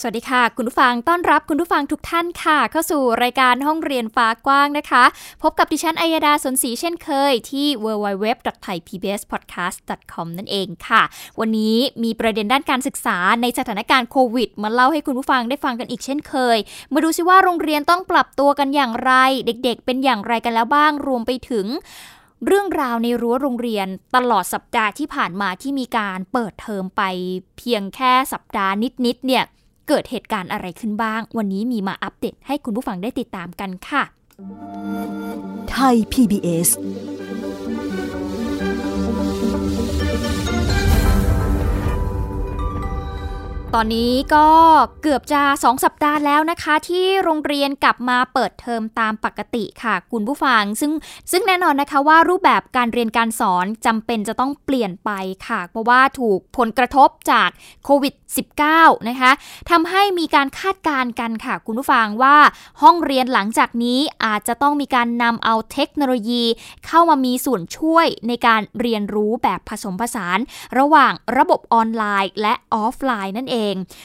สวัสดีค่ะ คุณผู้ฟังต้อนรับคุณผู้ฟังทุกท่านค่ะ เข้าสู่รายการห้องเรียนฟ้ากว้างนะคะ พบกับดิฉันอัยดาสนศรีเช่นเคยที่ www.thaipbspodcast.com นั่นเองค่ะ วันนี้มีประเด็นด้านการศึกษาในสถานการณ์โควิด มาเล่าให้คุณผู้ฟังได้ฟังกันอีกเช่นเคย มาดูซิว่าโรงเรียนต้องปรับตัวกันอย่างไร เด็กๆ เป็นอย่างไรกันแล้วบ้างรวมไปถึงเรื่องราวในรั้วโรงเรียนตลอดสัปดาห์ที่ผ่านมาที่มีการเปิดเทอมไปเพียงแค่สัปดาห์นิดๆเนี่ย เกิดเหตุการณ์อะไรขึ้นบ้าง วันนี้มีมาอัปเดตให้คุณผู้ฟังได้ติดตามกันค่ะ ไทย PBS ตอนนี้ก็เกือบจะ 2 สัปดาห์แล้วนะคะ ที่โรงเรียนกลับมาเปิดเทอมตามปกติค่ะ คุณผู้ฟัง ซึ่งซึ่งแน่นอนนะคะว่ารูปแบบการเรียนการสอนจำเป็นจะต้องเปลี่ยนไปค่ะ เพราะว่าถูกผลกระทบจากโควิด -19 นะคะทำให้มีการคาดการณ์กันค่ะ คุณผู้ฟังว่าห้องเรียนหลังจากนี้อาจจะต้องมีการนำเอาเทคโนโลยี เข้ามามีส่วนช่วยในการเรียนรู้แบบผสมผสาน ระหว่างระบบออนไลน์ และออฟไลน์นั่นเอง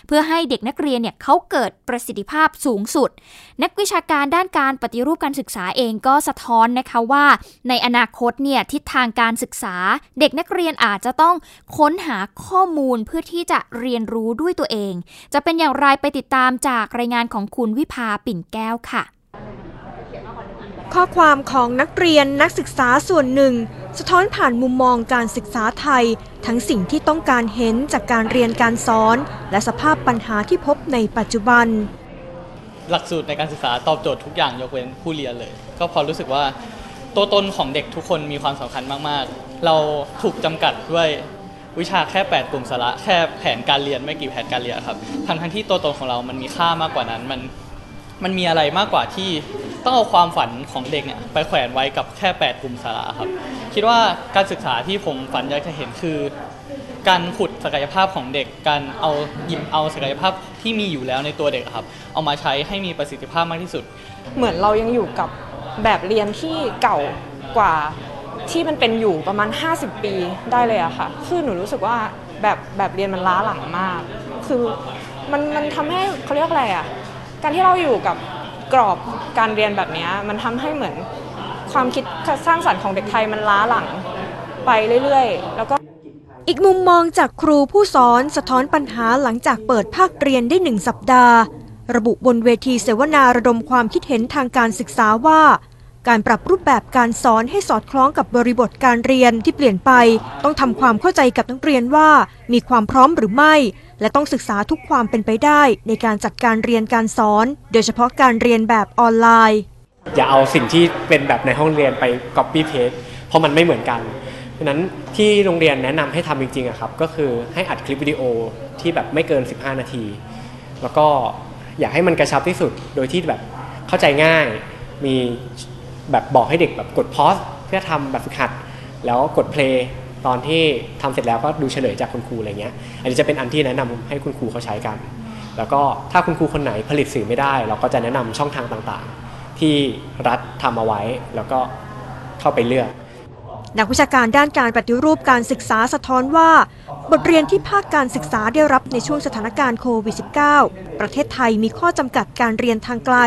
เพื่อให้เด็กนักเรียนเนี่ยเขาเกิดประสิทธิภาพสูงสุด นักวิชาการด้านการปฏิรูปการศึกษาเองก็สะท้อนนะคะว่า ในอนาคตเนี่ยทิศทางการศึกษา เด็กนักเรียนอาจจะต้องค้นหาข้อมูลเพื่อที่จะเรียนรู้ด้วยตัวเอง จะเป็นอย่างไรไปติดตามจากรายงานของคุณวิภาปิ่นแก้วค่ะ ข้อความของนักเรียนนักศึกษาส่วนหนึ่ง สะท้อนผ่านมุมมองการศึกษาไทย ทั้งสิ่งที่ต้องการเห็นจากการเรียนการสอน และสภาพปัญหาที่พบในปัจจุบัน หลักสูตรในการศึกษาตอบโจทย์ทุกอย่างยกเว้นผู้เรียนเลย ก็พอรู้สึกว่าตัวตนของเด็กทุกคนมีความสำคัญมาก ๆ เราถูกจำกัดด้วยวิชาแค่ 8 กลุ่มสาระแค่แผนการเรียนไม่กี่แผนการเรียนครับทั้งทั้งที่ตัวตนของเรามันมีค่ามากกว่านั้นมันมันมีอะไรมากกว่าที่ ต้องเอาความฝันของเด็กเนี่ยไปแขวนไว้กับแค่ 8 กลุ่มสาระครับ คิดว่าการศึกษาที่ผมฝันอยากจะเห็นคือ การขุดศักยภาพของเด็ก การเอาหยิบเอาศักยภาพที่มีอยู่แล้วในตัวเด็กครับ เอามาใช้ให้มีประสิทธิภาพมากที่สุด เหมือนเรายังอยู่กับแบบเรียนที่เก่ากว่าที่มันเป็นอยู่ประมาณ 50 ปีได้เลยอะค่ะ คือหนูรู้สึกว่าแบบแบบเรียนมันล้าหลังมาก คือมันมันทำให้เขาเรียกอะไรอะการที่เราอยู่กับ กรอบการเรียนแบบนี้มันทำให้เหมือนความคิดสร้างสรรค์ของเด็กไทยมันล้าหลังไปเรื่อยๆ แล้วก็อีกมุมมองจากครูผู้สอนสะท้อนปัญหาหลังจากเปิดภาคเรียนได้หนึ่งสัปดาห์ ระบุบนเวทีเสวนาระดมความคิดเห็นทางการศึกษาว่า การปรับรูปแบบการสอนให้สอดคล้องกับบริบทการเรียนที่เปลี่ยนไป ต้องทำความเข้าใจกับนักเรียนว่า มีความพร้อมหรือไม่ และต้องศึกษาทุกความเป็นไปได้ในการจัดการเรียนการสอน โดยเฉพาะการเรียนแบบออนไลน์ อย่าเอาสิ่งที่เป็นแบบในห้องเรียนไป copy paste เพราะมันไม่เหมือนกันฉะนั้นที่โรงเรียนแนะนำให้ทำจริงๆอะครับก็คือให้อัดคลิปวิดีโอที่แบบไม่เกิน 15 นาที แล้วก็อยากให้มันกระชับที่สุดโดยที่แบบเข้าใจง่าย มีแบบบอกให้เด็กแบบกดพอสเพื่อทำแบบฝึกหัด แล้วกดเพลย์ ตอนที่ทำเสร็จแล้วก็ดูเฉลยจากคุณครูอะไรเงี้ย อันนี้จะเป็นอันที่แนะนำให้คุณครูเขาใช้กัน แล้วก็ถ้าคุณครูคนไหนผลิตสื่อไม่ได้ เราก็จะแนะนำช่องทางต่างๆ ที่รัฐทำเอาไว้แล้วก็เข้าไปเลือก นักวิชาการด้านการปฏิรูปการศึกษาสะท้อนว่า บทเรียนที่ภาคการศึกษาได้รับในช่วงสถานการณ์โควิด -19 ประเทศไทยมีข้อจำกัดการเรียนทางไกล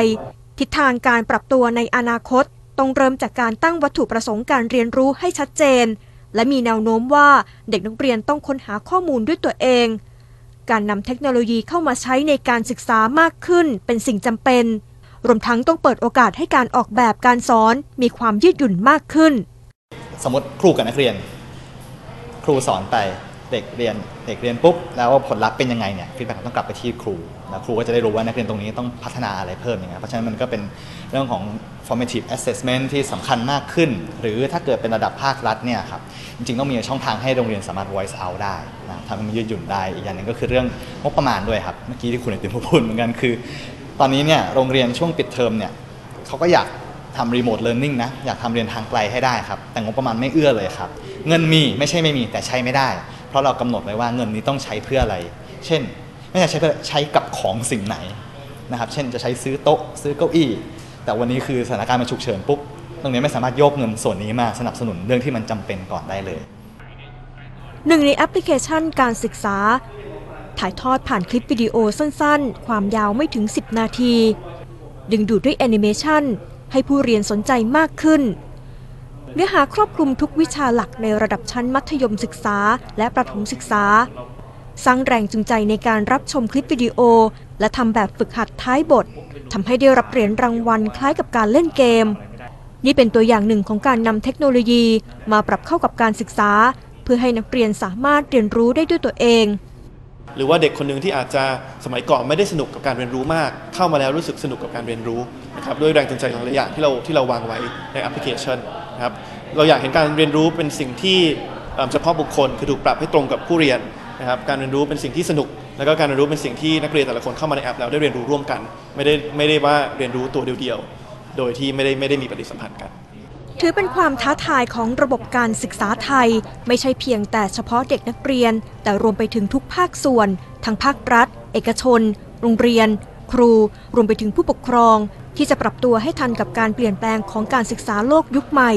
ทิศทางการปรับตัวในอนาคต ต้องเริ่มจากการตั้งวัตถุประสงค์การเรียนรู้ให้ชัดเจน และมีแนวโน้มว่าเด็กนักเรียนต้องค้นหาข้อมูลด้วยตัวเอง การนำเทคโนโลยีเข้ามาใช้ในการศึกษามากขึ้นเป็นสิ่งจำเป็น รวมทั้งต้องเปิดโอกาสให้การออกแบบการสอนมีความยืดหยุ่นมากขึ้น สมมติครูกับนักเรียน ครูสอนไปเด็กเรียนเด็กเรียนปุ๊บแล้วผลลัพธ์เป็นยังไงเนี่ย feedback ต้องกลับไปที่ครู แล้วครูก็จะได้รู้ว่านักเรียนตรงนี้ต้องพัฒนาอะไรเพิ่มอย่างเงี้ยเพราะฉะนั้นมันก็เป็นเรื่องของ formative assessment ที่สำคัญมากขึ้น หรือถ้าเกิดเป็นระดับภาครัฐเนี่ยครับจริงๆต้องมีช่องทางให้โรงเรียนสามารถ voice out ได้นะทำให้มันยืดหยุ่นได้อีกอย่างหนึ่งก็คือเรื่องงบประมาณด้วยครับเมื่อกี้ที่คุณไอติมพูดเหมือนกันคือ ตอนนี้เนี่ยโรงเรียนช่วงปิดเทอมเนี่ยเขาก็อยากทำ remote learning นะอยากทำเรียนทางไกลให้ได้ครับ แต่งบประมาณไม่เอื้อเลยครับ เงินมีไม่ใช่ไม่มีแต่ใช้ไม่ได้ เพราะเรากำหนดไว้ว่าเงินนี้ต้องใช้เพื่ออะไร เช่น ไม่ใช่ใช้ใช้กับของสิ่งไหนนะครับ เช่นจะใช้ซื้อโต๊ะซื้อเก้าอี้ แต่วันนี้คือสถานการณ์มันฉุกเฉินปุ๊บ ตรงนี้ไม่สามารถโยกเงินส่วนนี้มาสนับสนุนเรื่องที่มันจำเป็นก่อนได้เลย หนึ่งในแอปพลิเคชันการศึกษา ถ่ายทอดผ่านคลิปวิดีโอสั้นๆ ความยาวไม่ถึง 10 นาที ดึงดูดด้วยแอนิเมชันให้ผู้เรียนสนใจมากขึ้นเนื้อหาครอบคลุมทุกวิชาหลักในระดับชั้นมัธยมศึกษาและประถมศึกษา สร้างแรงจูงใจในการรับชมคลิปวิดีโอ และทำแบบฝึกหัดท้ายบททำให้ได้รับเหรียญรางวัลคล้ายกับการเล่นเกม นี่เป็นตัวอย่างหนึ่งของการนำเทคโนโลยี มาปรับเข้ากับการศึกษา เพื่อให้นักเรียนสามารถเรียนรู้ได้ด้วยตัวเองหรือว่าเด็กคนหนึ่งที่อาจจะสมัยก่อนไม่ได้สนุกกับการเรียนรู้มาก เข้ามาแล้วรู้สึกสนุกกับการเรียนรู้นะครับด้วยแรงจูงใจหลายอย่างที่เราที่เราวางไว้ในแอปพลิเคชันนะครับเราอยากเห็นการเรียนรู้เป็นสิ่งที่เฉพาะบุคคลคือถูกปรับให้ตรงกับผู้เรียน นะครับการเรียนรู้เป็นสิ่งที่สนุก แล้วก็การเรียนรู้เป็นสิ่งที่นักเรียนแต่ละคนเข้ามาในแอปแล้วได้เรียนรู้ร่วมกัน ไม่ได้ไม่ได้ว่าเรียนรู้ตัวเดียวๆโดยที่ไม่ได้ไม่ได้มีปฏิสัมพันธ์กัน ถือเป็นความท้าทายของระบบการศึกษาไทย ไม่ใช่เพียงแต่เฉพาะเด็กนักเรียน แต่รวมไปถึงทุกภาคส่วน ทั้งภาครัฐ เอกชน โรงเรียน ครู รวมไปถึงผู้ปกครอง ที่จะปรับตัวให้ทันกับการเปลี่ยนแปลงของการศึกษาโลกยุคใหม่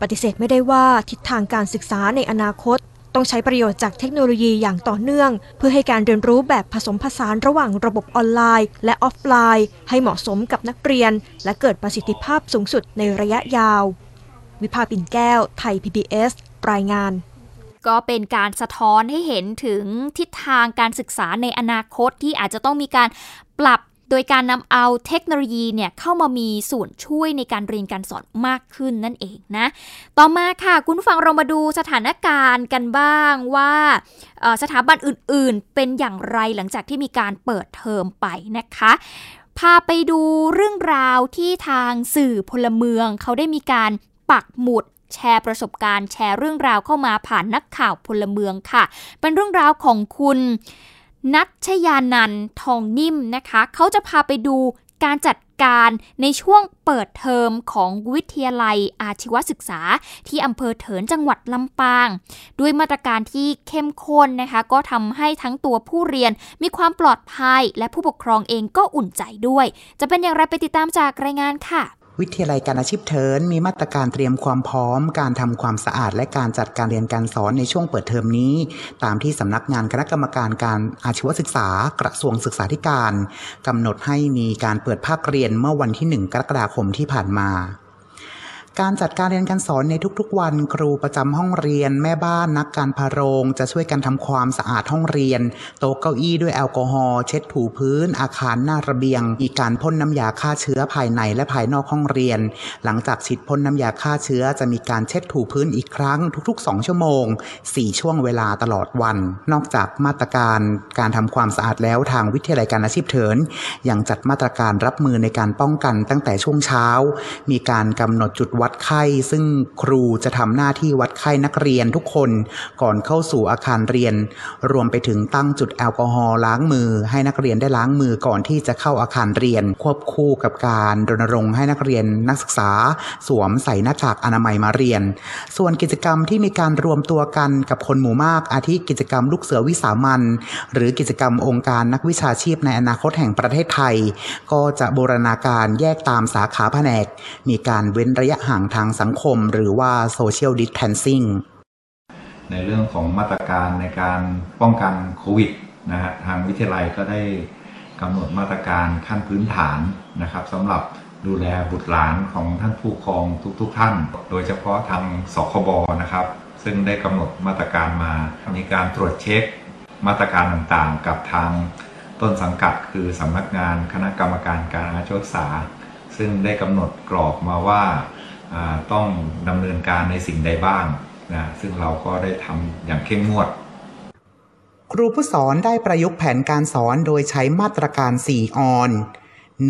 ปฏิเสธไม่ได้ว่าทิศทางการศึกษาในอนาคต ต้องใช้ประโยชน์จากเทคโนโลยีอย่างต่อเนื่อง เพื่อให้การเรียนรู้แบบผสมผสานระหว่างระบบออนไลน์ และออฟไลน์ ให้เหมาะสมกับนักเรียน และเกิดประสิทธิภาพสูงสุดในระยะยาว วิภาปิ่นแก้ว ไทย PBS รายงานก็เป็นการสะท้อนให้เห็นถึงทิศทางการศึกษาในอนาคตที่อาจจะต้องมีการปรับ โดยการนำเอาเทคโนโลยีเนี่ยเข้ามามีส่วนช่วยในการเรียนการสอนมากขึ้นนั่นเองนะ ต่อมาค่ะคุณฟังเรามาดูสถานการณ์กันบ้างว่าสถาบันอื่นๆ เป็นอย่างไรหลังจากที่มีการเปิดเทอมไปนะคะพาไปดูเรื่องราวที่ทางสื่อพลเมือง เขาได้มีการปักหมุดแชร์ประสบการณ์ แชร์เรื่องราวเข้ามาผ่านนักข่าวพลเมืองค่ะ เป็นเรื่องราวของคุณ นัชยานันท์ทองนิ่มนะคะ เขาจะพาไปดูการจัดการในช่วงเปิดเทอมของวิทยาลัยอาชีวศึกษา ที่อำเภอเถินจังหวัดลำปาง ด้วยมาตรการที่เข้มข้นนะคะ ก็ทำให้ทั้งตัวผู้เรียนมีความปลอดภัย และผู้ปกครองเองก็อุ่นใจด้วย จะเป็นอย่างไรไปติดตามจากรายงานค่ะ วิทยาลัยการอาชีพเทินมีมาตรการเตรียมความพร้อม การทำความสะอาดและการจัดการเรียนการสอนในช่วงเปิดเทอมนี้ ตามที่สำนักงานคณะกรรมการการอาชีวศึกษากระทรวงศึกษาธิการกำหนดให้มีการเปิดภาคเรียนเมื่อวันที่ 1 กรกฎาคมที่ผ่านมา การจัดการเรียนการสอนในทุกๆ วันครูประจำห้องเรียน แม่บ้านนักการพาโรงจะช่วยกันทำความสะอาดห้องเรียน โต๊ะเก้าอี้ด้วยแอลกอฮอล์เช็ดถูพื้น อาคารหน้าระเบียง มีการพ่นน้ำยาฆ่าเชื้อภายในและภายนอกห้องเรียน หลังจากฉีดพ่นน้ำยาฆ่าเชื้อจะมีการเช็ดถูพื้นอีกครั้งทุกๆ 2 ชั่วโมง 4 ช่วงเวลาตลอดวัน นอกจากมาตรการการทำความสะอาดแล้วทางวิทยาลัยการอาชีพเถินยังจัดมาตรการรับมือในการป้องกันตั้งแต่ช่วงเช้า มีการกำหนดจุดวัดไข้ ซึ่งครูจะทำหน้าที่วัดไข้นักเรียนทุกคนก่อนเข้าสู่อาคารเรียน รวมไปถึงตั้งจุดแอลกอฮอล์ล้างมือ ให้นักเรียนได้ล้างมือก่อนที่จะเข้าอาคารเรียน ควบคู่กับการรณรงค์ให้นักเรียนนักศึกษา สวมใส่หน้ากากอนามัยมาเรียน ส่วนกิจกรรมที่มีการรวมตัวกันกับคนหมู่มากอาทิกิจกรรมลูกเสือวิสามันหรือกิจกรรมองค์การนักวิชาชีพในอนาคตแห่งประเทศไทย ก็จะบูรณาการแยกตามสาขาแผนก มีการเว้นระยะห่างทางสังคมหรือว่า social distancing ในเรื่องของมาตรการในการป้องกันโควิดนะฮะทางวิทยาลัยก็ได้กำหนดมาตรการขั้นพื้นฐานนะครับสำหรับดูแลบุตรหลานของท่านผู้ปกครองทุกๆทท่าน โดยเฉพาะทางสคบนะครับ ซึ่งได้กำหนดมาตรการมา มีการตรวจเช็คมาตรการต่างๆ กับทางต้นสังกัดคือสำนักงานคณะกรรมการการอาชีวศึกษา ซึ่งได้กำหนดกรอบมาว่า ต้องดำเนินการในสิ่งใดบ้างนะซึ่งเราก็ได้ทำอย่างเข้มงวด ครูผู้สอนได้ประยุกต์แผนการสอนโดยใช้มาตรการ 4 On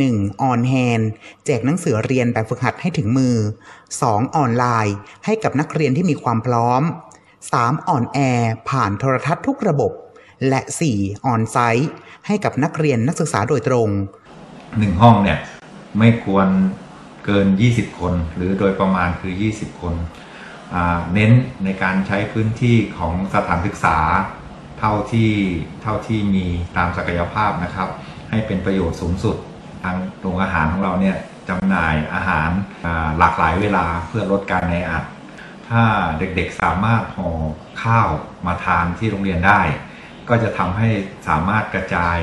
1. On Hand แจกหนังสือเรียนแบบฝึกหัดให้ถึงมือ 2. ออนไลน์ ให้กับนักเรียนที่มีความพร้อม 3. On Air ผ่านโทรทัศน์ทุกระบบ และ 4. On Site ให้กับนักเรียนนักศึกษาโดยตรงหนึ่งห้องเนี่ยไม่ควร เกิน 20 คน หรือโดยประมาณคือ 20 คน เน้นในการใช้พื้นที่ของสถานศึกษาเท่าที่เท่าที่มีตามศักยภาพนะครับ ให้เป็นประโยชน์สูงสุดทางโรงอาหารของเราเนี่ยจำหน่ายอาหารหลากหลายเวลาเพื่อลดการแออัด ถ้าเด็กๆสามารถห่อข้าวมาทานที่โรงเรียนได้ ก็จะทำให้สามารถกระจาย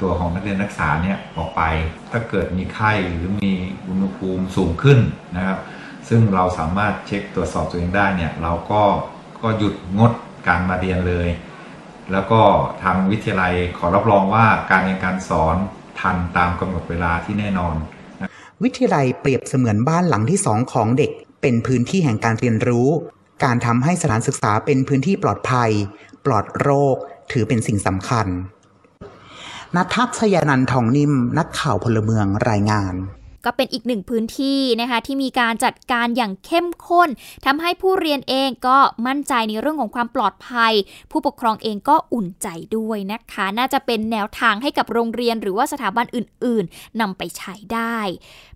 ตัวของนักเรียนนักศึกษาเนี่ยออกไป ถ้าเกิดมีไข้หรือมีอุณหภูมิสูงขึ้นนะครับ ซึ่งเราสามารถเช็คตรวจสอบตัวเองได้เนี่ยเราก็ก็หยุดงดการมาเรียนเลย แล้วก็ทางวิทยาลัยขอรับรองว่าการเรียนการสอนทันตามกำหนดเวลาที่แน่นอน วิทยาลัยเปรียบเสมือนบ้านหลังที่สองของเด็ก เป็นพื้นที่แห่งการเรียนรู้ การทำให้สถานศึกษาเป็นพื้นที่ปลอดภัย ปลอดโรค ถือเป็นสิ่งสำคัญ นัทัศยานันทองนิ่ม นักข่าวพลเมืองรายงานก็เป็นอีกหนึ่งพื้นที่นะคะที่มีการจัดการอย่างเข้มข้นทำให้ผู้เรียนเองก็มั่นใจในเรื่องของความปลอดภัย ผู้ปกครองเองก็อุ่นใจด้วยนะคะ น่าจะเป็นแนวทางให้กับโรงเรียนหรือว่าสถาบันอื่น ๆนำไปใช้ได้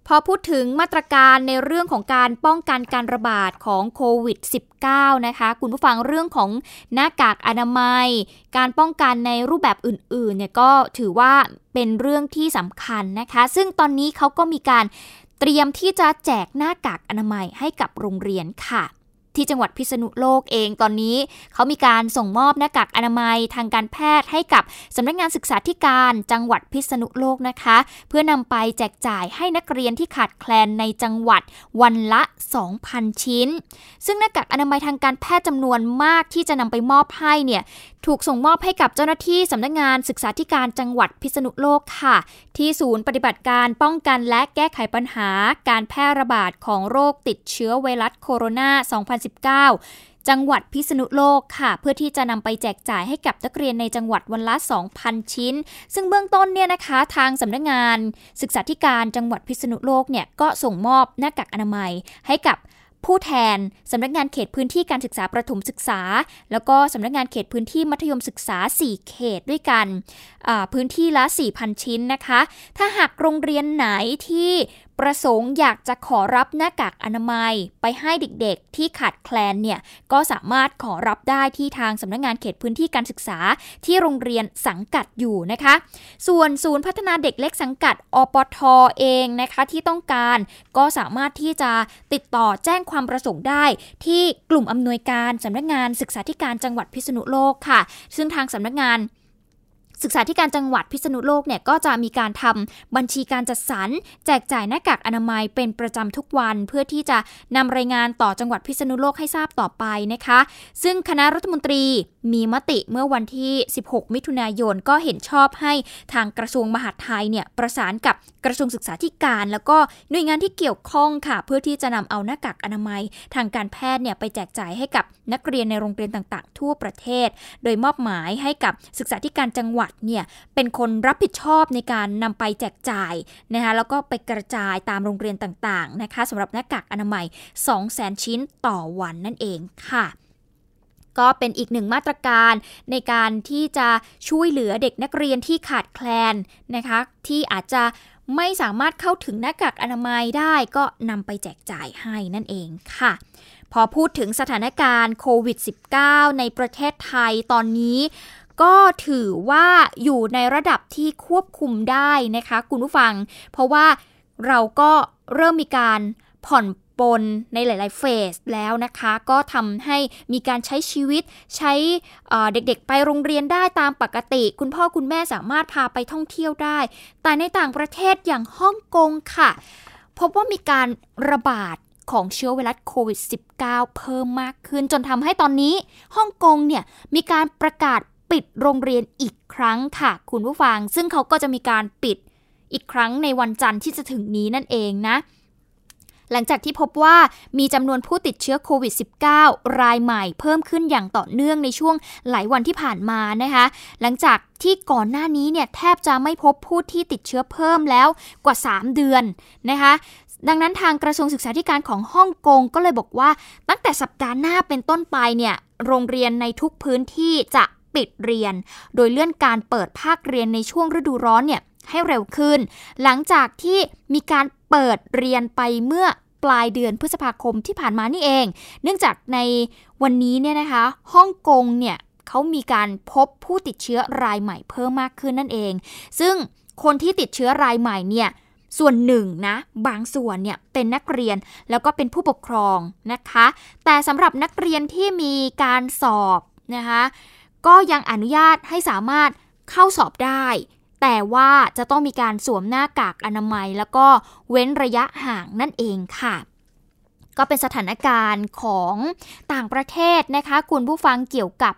พอพูดถึงมาตรการในเรื่องของการป้องกันการระบาดของโควิด -19 นะคะคุณผู้ฟังเรื่องของหน้ากากอนามัย การป้องกันในรูปแบบอื่นๆเนี่ยก็ถือว่าเป็นเรื่องที่สำคัญนะคะ ซึ่งตอนนี้เขาก็มีการเตรียมที่จะแจกหน้ากากอนามัยให้กับโรงเรียนค่ะ ที่จังหวัดพิษณุโลกเองตอนนี้ เขามีการส่งมอบหน้ากากอนามัยทางการแพทย์ให้กับสำนักงานศึกษาธิการจังหวัดพิษณุโลกนะคะ เพื่อนำไปแจกจ่ายให้นักเรียนที่ขาดแคลนในจังหวัดวันละ 2,000 ชิ้น ซึ่งหน้ากากอนามัยทางการแพทย์จำนวนมากที่จะนำไปมอบให้เนี่ยถูกส่งมอบให้กับเจ้าหน้าที่สำนักงานศึกษาธิการจังหวัดพิษณุโลกค่ะ ที่ศูนย์ปฏิบัติการป้องกันและแก้ไขปัญหาการแพร่ระบาดของโรคติดเชื้อไวรัสโคโรนา2019 จังหวัดพิษณุโลกค่ะ เพื่อที่จะนำไปแจกจ่ายให้กับนักเรียนในจังหวัดวันละ 2,000 ชิ้น ซึ่งเบื้องต้นเนี่ยนะคะทางสำนักงาน ศึกษาธิการจังหวัดพิษณุโลกเนี่ยก็ส่งมอบหน้ากากอนามัยให้กับผู้แทนสำนักงานเขตพื้นที่การศึกษาประถมศึกษา แล้วก็สำนักงานเขตพื้นที่มัธยมศึกษา 4 เขตด้วยกัน พื้นที่ละ 4,000 ชิ้นนะคะ ถ้าหากโรงเรียนไหนที่ ประสงค์อยากจะขอรับหน้ากากอนามัยไปให้เด็กๆ ที่ขาดแคลนเนี่ยก็สามารถขอรับได้ที่ทางสำนักงงานเขตพื้นที่การศึกษาที่โรงเรียนสังกัดอยู่นะคะ ส่วนศูนย์พัฒนาเด็กเล็กสังกัดอปทอเองนะคะที่ต้องการก็สามารถที่จะติดต่อแจ้งความประสงค์ได้ ที่กลุ่มอำนวยการสำนักงานศึกษาธิการจังหวัดพิษณุโลกค่ะ ซึ่งทางสำนักงาน ศึกษาธิการจังหวัดพิษณุโลกเนี่ยก็จะมีการทำบัญชีการจัดสรรแจกจ่ายหน้ากากอนามัยเป็นประจำทุกวัน เพื่อที่จะนำรายงานต่อจังหวัดพิษณุโลกให้ทราบต่อไปนะคะ ซึ่งคณะรัฐมนตรี มีมติเมื่อวันที่ 16 มิถุนายนก็เห็นชอบให้ทางกระทรวงมหาดไทยเนี่ยประสานกับกระทรวงศึกษาธิการ แล้วก็หน่วยงานที่เกี่ยวข้องค่ะ เพื่อที่จะนำเอาหน้ากากอนามัย ทางการแพทย์เนี่ยไปแจกจ่ายให้กับนักเรียนในโรงเรียนต่างๆ ทั่วประเทศ โดยมอบหมายให้กับศึกษาธิการจังหวัดเนี่ยเป็นคนรับผิดชอบในการนำไปแจกจ่ายนะคะแล้วก็ไปกระจายตามโรงเรียนต่างๆนะคะสำหรับหน้ากากอนามัย 200,000 ชิ้นต่อวันนั่นเองค่ะ ก็เป็นอีกหนึ่งมาตรการในการที่จะช่วยเหลือเด็กนักเรียนที่ขาดแคลนนะคะ ที่อาจจะไม่สามารถเข้าถึงหน้ากากอนามัยได้ก็นำไปแจกจ่ายให้นั่นเองค่ะ พอพูดถึงสถานการณ์โควิด -19 ในประเทศไทยตอนนี้ก็ถือว่าอยู่ในระดับที่ควบคุมได้นะคะ คุณผู้ฟัง เพราะว่าเราก็เริ่มมีการผ่อน ปนในหลาย ๆ เฟสแล้วนะคะ ก็ทำให้มีการใช้ชีวิตใช้เด็ก ๆ ไปโรงเรียนได้ตามปกติ คุณพ่อคุณแม่สามารถพาไปท่องเที่ยวได้ แต่ในต่างประเทศอย่างฮ่องกงค่ะ พบว่ามีการระบาดของเชื้อไวรัสโควิด -19 เพิ่มมากขึ้น จนทำให้ตอนนี้ฮ่องกงเนี่ยมีการประกาศปิดโรงเรียนอีกครั้งค่ะ คุณผู้ฟัง ซึ่งเขาก็จะมีการปิดอีกครั้งในวันจันทร์ที่จะถึงนี้นั่นเองนะ หลังจากที่พบว่ามีจำนวนผู้ติดเชื้อโควิด -19 รายใหม่เพิ่มขึ้นอย่างต่อเนื่องในช่วงหลายวันที่ผ่านมานะคะ หลังจากที่ก่อนหน้านี้เนี่ยแทบจะไม่พบผู้ที่ติดเชื้อเพิ่มแล้วกว่า 3 เดือนนะคะดังนั้นทางกระทรวงศึกษาธิการของฮ่องกงก็เลยบอกว่า ตั้งแต่สัปดาห์หน้าเป็นต้นไปเนี่ยโรงเรียนในทุกพื้นที่จะปปิดเรียน โดยเลื่อนการเปิดภาคเรียนในช่วงฤดูร้อนเนี่ย ให้เร็วขึ้น หลังจากที่มีการเปิดเรียนไปเมื่อปลายเดือนพฤษภาคมที่ผ่านมานี่เอง เนื่องจากในวันนี้เนี่ยนะคะฮ่องกงเนี่ยเขามีการพบผู้ติดเชื้อรายใหม่เพิ่มมากขึ้นนั่นเอง ซึ่งคนที่ติดเชื้อรายใหม่เนี่ยส่วนหนึ่งนะ บางส่วนเนี่ยเป็นนักเรียนแล้วก็เป็นผู้ปกครองนะคะ แต่สำหรับนักเรียนที่มีการสอบนะคะ ก็ยังอนุญาตให้สามารถเข้าสอบได้ แต่ว่าจะต้องมีการสวมหน้ากากอนามัย แล้วก็เว้นระยะห่างนั่นเองค่ะ ก็เป็นสถานการณ์ของต่างประเทศนะคะ คุณผู้ฟังเกี่ยวกับ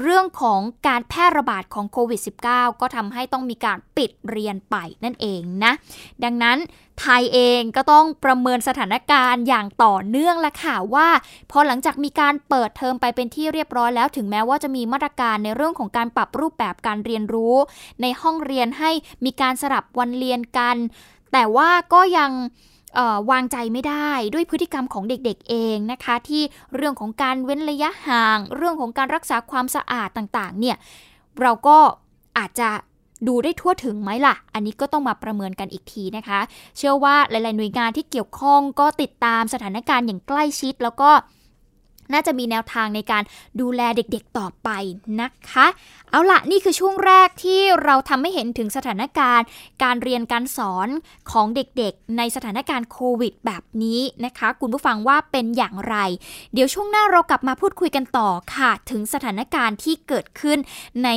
เรื่องของการแพร่ระบาดของโควิด -19 ก็ทำให้ต้องมีการปิดเรียนไปนั่นเองนะ ดังนั้นไทยเองก็ต้องประเมินสถานการณ์อย่างต่อเนื่องละค่ะว่า พอหลังจากมีการเปิดเทอมไปเป็นที่เรียบร้อยแล้วถึงแม้ว่าจะมีมาตรการในเรื่องของการปรับรูปแบบการเรียนรู้ ในห้องเรียนให้มีการสลับวันเรียนกัน แต่ว่าก็ยัง วางใจไม่ได้ด้วยพฤติกรรมของเด็กๆเองนะคะ ที่เรื่องของการเว้นระยะห่าง เรื่องของการรักษาความสะอาดต่างๆ เนี่ยเราก็อาจจะดูได้ทั่วถึงไหมล่ะ อันนี้ก็ต้องมาประเมินกันอีกทีนะคะ เชื่อว่าหลาย ๆ หน่วยงานที่เกี่ยวข้องก็ติดตามสถานการณ์อย่างใกล้ชิด แล้วก็ น่าจะมีแนวทางในการดูแลเด็กๆต่อไปนะคะ เอาละนี่คือช่วงแรกที่เราทำให้เห็นถึงสถานการณ์ การเรียนการสอนของเด็กๆ ในสถานการณ์โควิดแบบนี้นะคะ คุณผู้ฟังว่าเป็นอย่างไร เดี๋ยวช่วงหน้าเรากลับมาพูดคุยกันต่อค่ะ ถึงสถานการณ์ที่เกิดขึ้นใน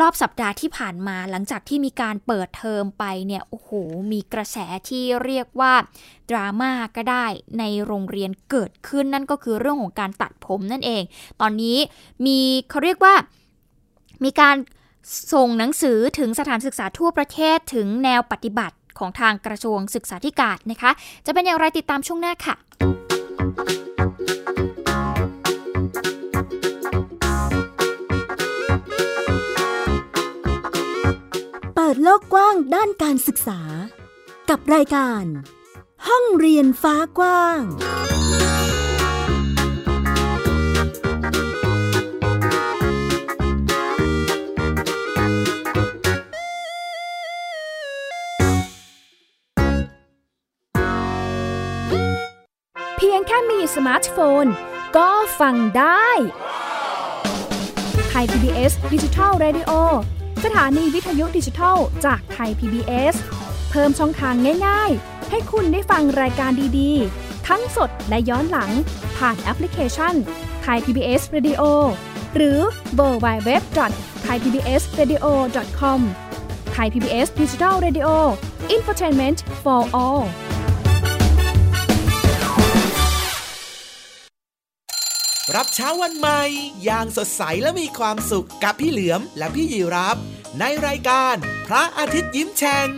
รอบสัปดาห์ที่ผ่านมาหลังจากที่มีการเปิดเทอมไปเนี่ยโอ้โหมีกระแสที่เรียกว่าดราม่าก็ได้ในโรงเรียนเกิดขึ้นนั่นก็คือเรื่องของการตัดผมนั่นเอง ตอนนี้มีเขาเรียกว่ามีการส่งหนังสือถึงสถานศึกษาทั่วประเทศถึงแนวปฏิบัติของทางกระทรวงศึกษาธิการนะคะ จะเป็นอย่างไรติดตามช่วงหน้าค่ะ ปิดโลกกว้างด้านการศึกษา กับรายการ ห้องเรียนฟ้ากว้าง เพียงแค่มีสมาร์ทโฟน ก็ฟังได้ไทย PBS Digital Radio สถานีวิทยุดิจิทัลจากไทย PBS เพิ่มช่องทางง่าย ๆ ให้คุณได้ฟังรายการดีๆ ทั้งสดและย้อนหลัง ผ่านแอปพลิเคชันไทย PBS Radio หรือ mobile web ไทยพีบีเอส Radio.com ไทยพีบีเอส Digital Radio Infotainment for all รับเช้าวันใหม่อย่างสดใสและมีความสุขกับพี่เหลือมและพี่ยีรับ ในรายการพระอาทิตย์ยิ้มแฉ่ง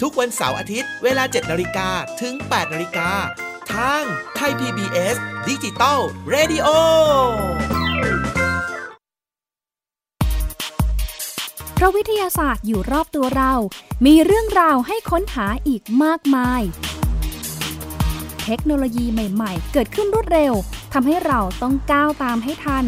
ทุกวันเสาร์อาทิตย์เวลา 7นาฬิกาถึง 8นาฬิกาทางไทย PBS Digital Radioเพราะวิทยาศาสตร์อยู่รอบตัวเรา มีเรื่องราวให้ค้นหาอีกมากมาย เทคโนโลยีใหม่ ๆ เกิดขึ้นรวดเร็วทำให้เราต้องก้าวตามให้ทัน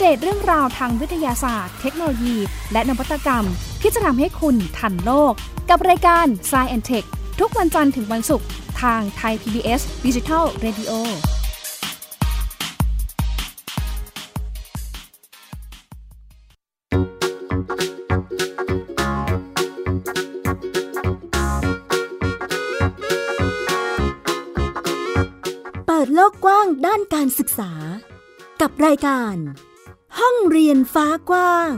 เดตเรื่องราวทางวิทยาศาสตร์ เทคโนโลยี และนวัตกรรม ที่จะทำให้คุณทันโลก กับรายการ s c i e n t e c h ทุกวันจันทร์ถึงวันศุกร์ทางไทย PBS Digital Radio โลกกว้างด้านการศึกษา กับรายการ ห้องเรียนฟ้ากว้าง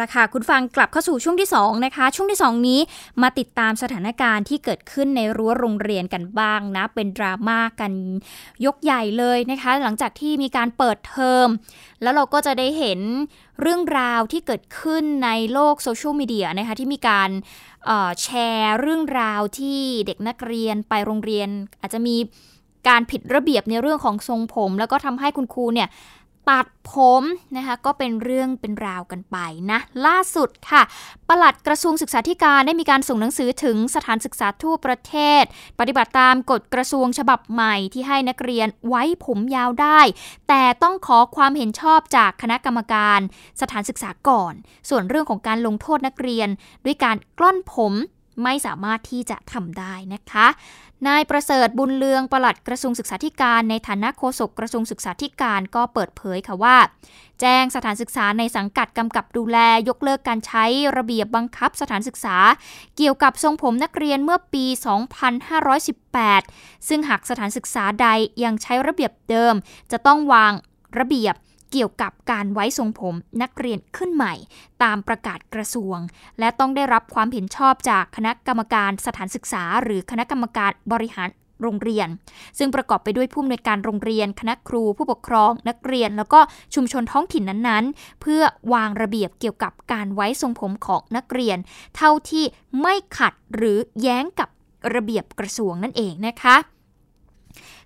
ละค่ะ คุณฟังกลับเข้าสู่ช่วงที่ 2 นะคะ ช่วงที่ 2 นี้มาติดตามสถานการณ์ที่เกิดขึ้นในรั้วโรงเรียนกันบ้างนะ เป็นดราม่ากันยกใหญ่เลยนะคะ หลังจากที่มีการเปิดเทอม แล้วเราก็จะได้เห็นเรื่องราวที่เกิดขึ้นในโลกโซเชียลมีเดียนะคะ ที่มีการแชร์เรื่องราวที่เด็กนักเรียนไปโรงเรียน อาจจะมีการผิดระเบียบในเรื่องของทรงผม แล้วก็ทำให้คุณครูเนี่ย ตัดผมนะคะก็เป็นเรื่องเป็นราวกันไปนะ ล่าสุดค่ะ ปลัดกระทรวงศึกษาธิการได้มีการส่งหนังสือถึงสถานศึกษาทั่วประเทศ ปฏิบัติตามกฎกระทรวงฉบับใหม่ที่ให้นักเรียนไว้ผมยาวได้ แต่ต้องขอความเห็นชอบจากคณะกรรมการ สถานศึกษาก่อน ส่วนเรื่องของการลงโทษนักเรียน ด้วยการกล้อนผม ไม่สามารถที่จะทำได้นะคะ นายประเสริฐบุญเลืองปลัดกระทรวงศึกษาธิการ ในฐานะโฆษกกระทรวงศึกษาธิการก็เปิดเผยค่ะว่า แจ้งสถานศึกษาในสังกัดกำกับดูแลยกเลิกการใช้ระเบียบบังคับสถานศึกษา เกี่ยวกับทรงผมนักเรียนเมื่อปี 2518 ซึ่งหากสถานศึกษาใดยังใช้ระเบียบเดิม จะต้องวางระเบียบ เกี่ยวกับการไว้ทรงผมนักเรียนขึ้นใหม่ ตามประกาศกระทรวง และต้องได้รับความเห็นชอบจากคณะกรรมการสถานศึกษา หรือคณะกรรมการบริหารโรงเรียน ซึ่งประกอบไปด้วยผู้อำนวยการโรงเรียน คณะครู ผู้ปกครอง นักเรียน แล้วก็ชุมชนท้องถิ่นนั้นๆ เพื่อวางระเบียบเกี่ยวกับการไว้ทรงผมของนักเรียน เท่าที่ไม่ขัดหรือแย้งกับระเบียบกระทรวงนั่นเองนะคะ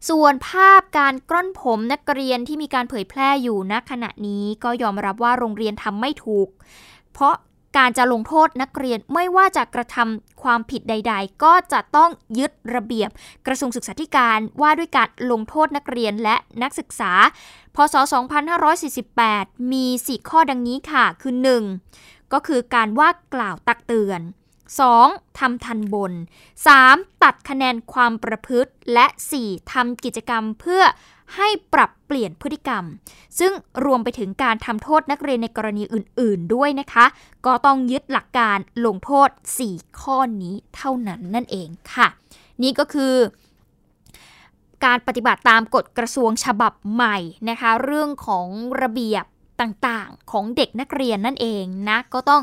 ส่วนภาพการกล้อนผมนักเรียนที่มีการเผยแพร่อยู่ณขณะนี้ก็ยอมรับว่าโรงเรียนทำไม่ถูก เพราะการจะลงโทษนักเรียนไม่ว่าจะกระทำความผิดใด ๆ ก็จะต้องยึดระเบียบกระทรวงศึกษาธิการว่าด้วยการลงโทษนักเรียนและนักศึกษา พศ 2548 มี 4 ข้อดังนี้ค่ะ คือ 1. ก็คือการว่ากล่าวตักเตือน 2. ทำทันบน 3. ตัดคะแนนความประพฤติ และ 4. ทำกิจกรรมเพื่อให้ปรับเปลี่ยนพฤติกรรม ซึ่งรวมไปถึงการทำโทษนักเรียนในกรณีอื่น ๆ ด้วยนะคะ ก็ต้องยึดหลักการลงโทษ 4 ข้อนี้เท่านั้นนั่นเองค่ะ นี่ก็คือการปฏิบัติตามกฎกระทรวงฉบับใหม่นะคะ เรื่องของระเบียบต่างๆ ของเด็กนักเรียนนั่นเองนะ ก็ต้อง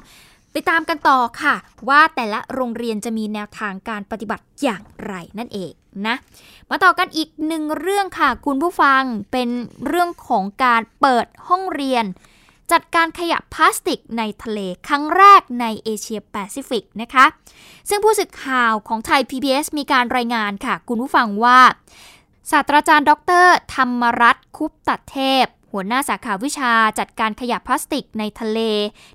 ติดตามกันต่อค่ะ ว่าแต่ละโรงเรียนจะมีแนวทางการปฏิบัติอย่างไรนั่นเองนะมาต่อกันอีกหนึ่งเรื่องค่ะ คุณผู้ฟังเป็นเรื่องของการเปิดห้องเรียน จัดการขยะพลาสติกในทะเลครั้งแรกในเอเชียแปซิฟิกนะคะ ซึ่งผู้สื่อข่าวของไทย PBS มีการรายงานค่ะ คุณผู้ฟังว่าศาสตราจารย์ ดร ธรรมรัตน์คุปตัดเทพ หัวหน้าสาขาวิชาจัดการขยะพลาสติกในทะเล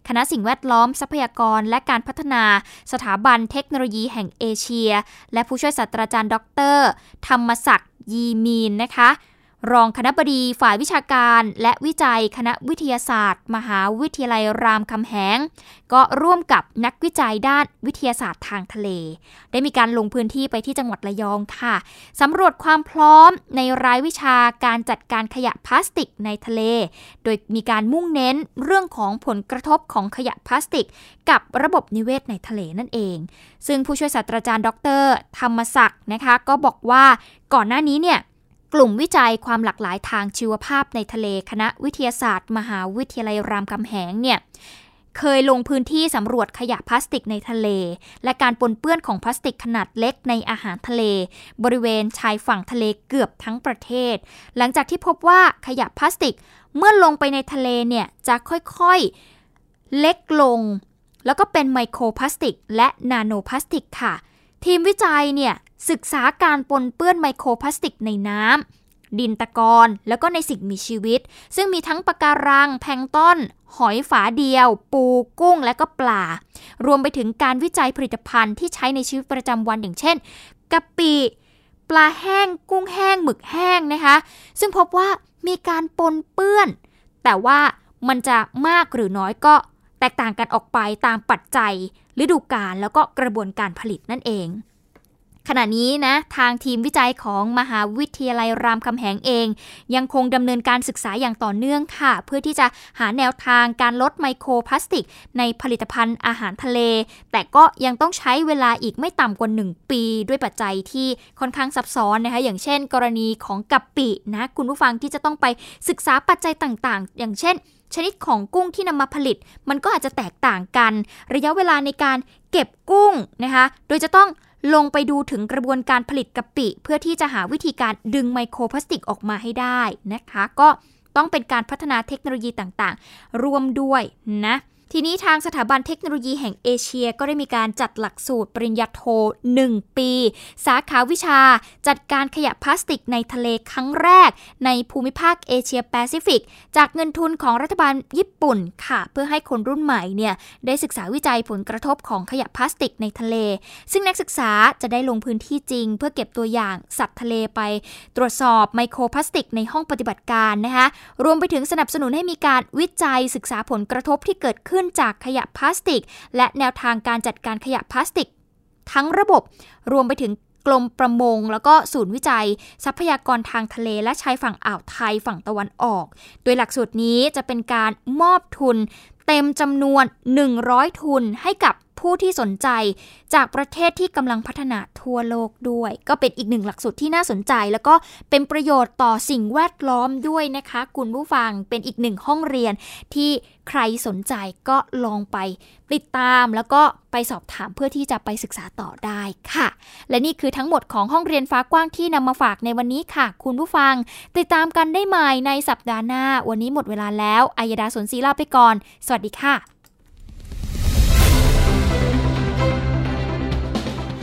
คณะสิ่งแวดล้อมทรัพยากรและการพัฒนาสถาบันเทคโนโลยีแห่งเอเชีย และผู้ช่วยศาสตราจารย์ ดร ธรรมศักดิ์ยีมีนนะคะ รองคณะบดีฝ่ายวิชาการและวิจัยคณะวิทยาศาสตร์ มหาวิทยาลัยรามคำแหง ก็ร่วมกับนักวิจัยด้านวิทยาศาสตร์ทางทะเล ได้มีการลงพื้นที่ไปที่จังหวัดระยองค่ะสำรวจความพร้อมในรายวิชาการจัดการขยะพลาสติกในทะเล โดยมีการมุ่งเน้นเรื่องของผลกระทบของขยะพลาสติก กับระบบนิเวศในทะเลนั่นเอง ซึ่งผู้ช่วยศาสตราจารย์ ดร ธรรมศักดิ์นะคะ ก็บอกว่าก่อนหน้านี้เนี่ย กลุ่มวิจัยความหลากหลายทางชีวภาพในทะเลคณะวิทยาศาสตร์ มหาวิทยาลัยรามคำแหงเนี่ยเคยลงพื้นที่สำรวจขยะพลาสติกในทะเล และการปนเปื้อนของพลาสติกขนาดเล็กในอาหารทะเล บริเวณชายฝั่งทะเลเกือบทั้งประเทศ หลังจากที่พบว่าขยะพลาสติกเมื่อลงไปในทะเลเนี่ยจะค่อยๆเล็กลง แล้วก็เป็นไมโครพลาสติก และนาโนพลาสติกค่ะ ทีมวิจัยเนี่ยศึกษาการปนเปื้อนไมโครพลาสติกในน้ำดินตะกอนแล้วก็ในสิ่งมีชีวิต ซึ่งมีทั้งปะการัง แพงต้น หอยฝาเดียว ปูกุ้งและก็ปลา รวมไปถึงการวิจัยผลิตภัณฑ์ที่ใช้ในชีวิตประจำวันอย่างเช่นกะปิปลาแห้ง กุ้งแห้ง หมึกแห้งนะคะ ซึ่งพบว่ามีการปนเปื้อน แต่ว่ามันจะมากหรือน้อยก็แตกต่างกันออกไปตามปัจจัย ฤดูกาลแล้วก็กระบวนการผลิตนั่นเอง ขณะนี้นะทางทีมวิจัยของมหาวิทยาลัยรามคำแหงเอง ยังคงดำเนินการศึกษาอย่างต่อเนื่องค่ะ เพื่อที่จะหาแนวทางการลดไมโครพลาสติก ในผลิตภัณฑ์อาหารทะเล แต่ก็ยังต้องใช้เวลาอีกไม่ต่ำกว่า 1 ปี ด้วยปัจจัยที่ค่อนข้างซับซ้อนนะคะอย่างเช่น กรณีของกะปินะคุณผู้ฟังที่จะต้องไปศึกษาปัจจัยต่างๆ อย่างเช่น ชนิดของกุ้งที่นำมาผลิต มันก็อาจจะแตกต่างกัน ระยะเวลาในการเก็บกุ้งนะคะ โดยจะต้องลงไปดูถึงกระบวนการผลิตกะปิ เพื่อที่จะหาวิธีการดึงไมโครพลาสติกออกมาให้ได้นะคะ ก็ต้องเป็นการพัฒนาเทคโนโลยีต่างๆรวมด้วยนะ ทีนี้ทางสถาบันเทคโนโลยีแห่งเอเชียก็ได้มีการจัดหลักสูตรปริญญาโท 1 ปี สาขาวิชาจัดการขยะพลาสติกในทะเลครั้งแรก ในภูมิภาคเอเชียแปซิฟิก จากเงินทุนของรัฐบาลญี่ปุ่นค่ะ เพื่อให้คนรุ่นใหม่เนี่ยได้ศึกษาวิจัยผลกระทบของขยะพลาสติกในทะเล ซึ่งนักศึกษาจะได้ลงพื้นที่จริง เพื่อเก็บตัวอย่างสัตว์ทะเลไป ตรวจสอบไมโครพลาสติกในห้องปฏิบัติการนะคะรวมไปถึงสนับสนุนให้มีการวิจัยศึกษาผลกระทบที่เกิดขึ้นขึ้นจากขยะพลาสติก และแนวทางการจัดการขยะพลาสติก ทั้งระบบรวมไปถึงกรมประมง แล้วก็ศูนย์วิจัย ทรัพยากรทางทะเลและชายฝั่งอ่าวไทยฝั่งตะวันออก โดยหลักสูตรนี้จะเป็นการมอบทุนเต็มจำนวน 100 ทุนให้กับ ผู้ที่สนใจจากประเทศที่กำลังพัฒนาทั่วโลกด้วย ก็เป็นอีกหนึ่งหลักสูตรที่น่าสนใจ แล้วก็เป็นประโยชน์ต่อสิ่งแวดล้อมด้วยนะคะ คุณผู้ฟังเป็นอีกหนึ่งห้องเรียนที่ใครสนใจก็ลองไปติดตามแล้วก็ไปสอบถามเพื่อที่จะไปศึกษาต่อได้ค่ะ และนี่คือทั้งหมดของห้องเรียนฟ้ากว้างที่นำมาฝากในวันนี้ค่ะ คุณผู้ฟัง ติดตามกันได้ใหม่ในสัปดาห์หน้า วันนี้หมดเวลาแล้ว อายดาสนศรีลาไปก่อน สวัสดีค่ะ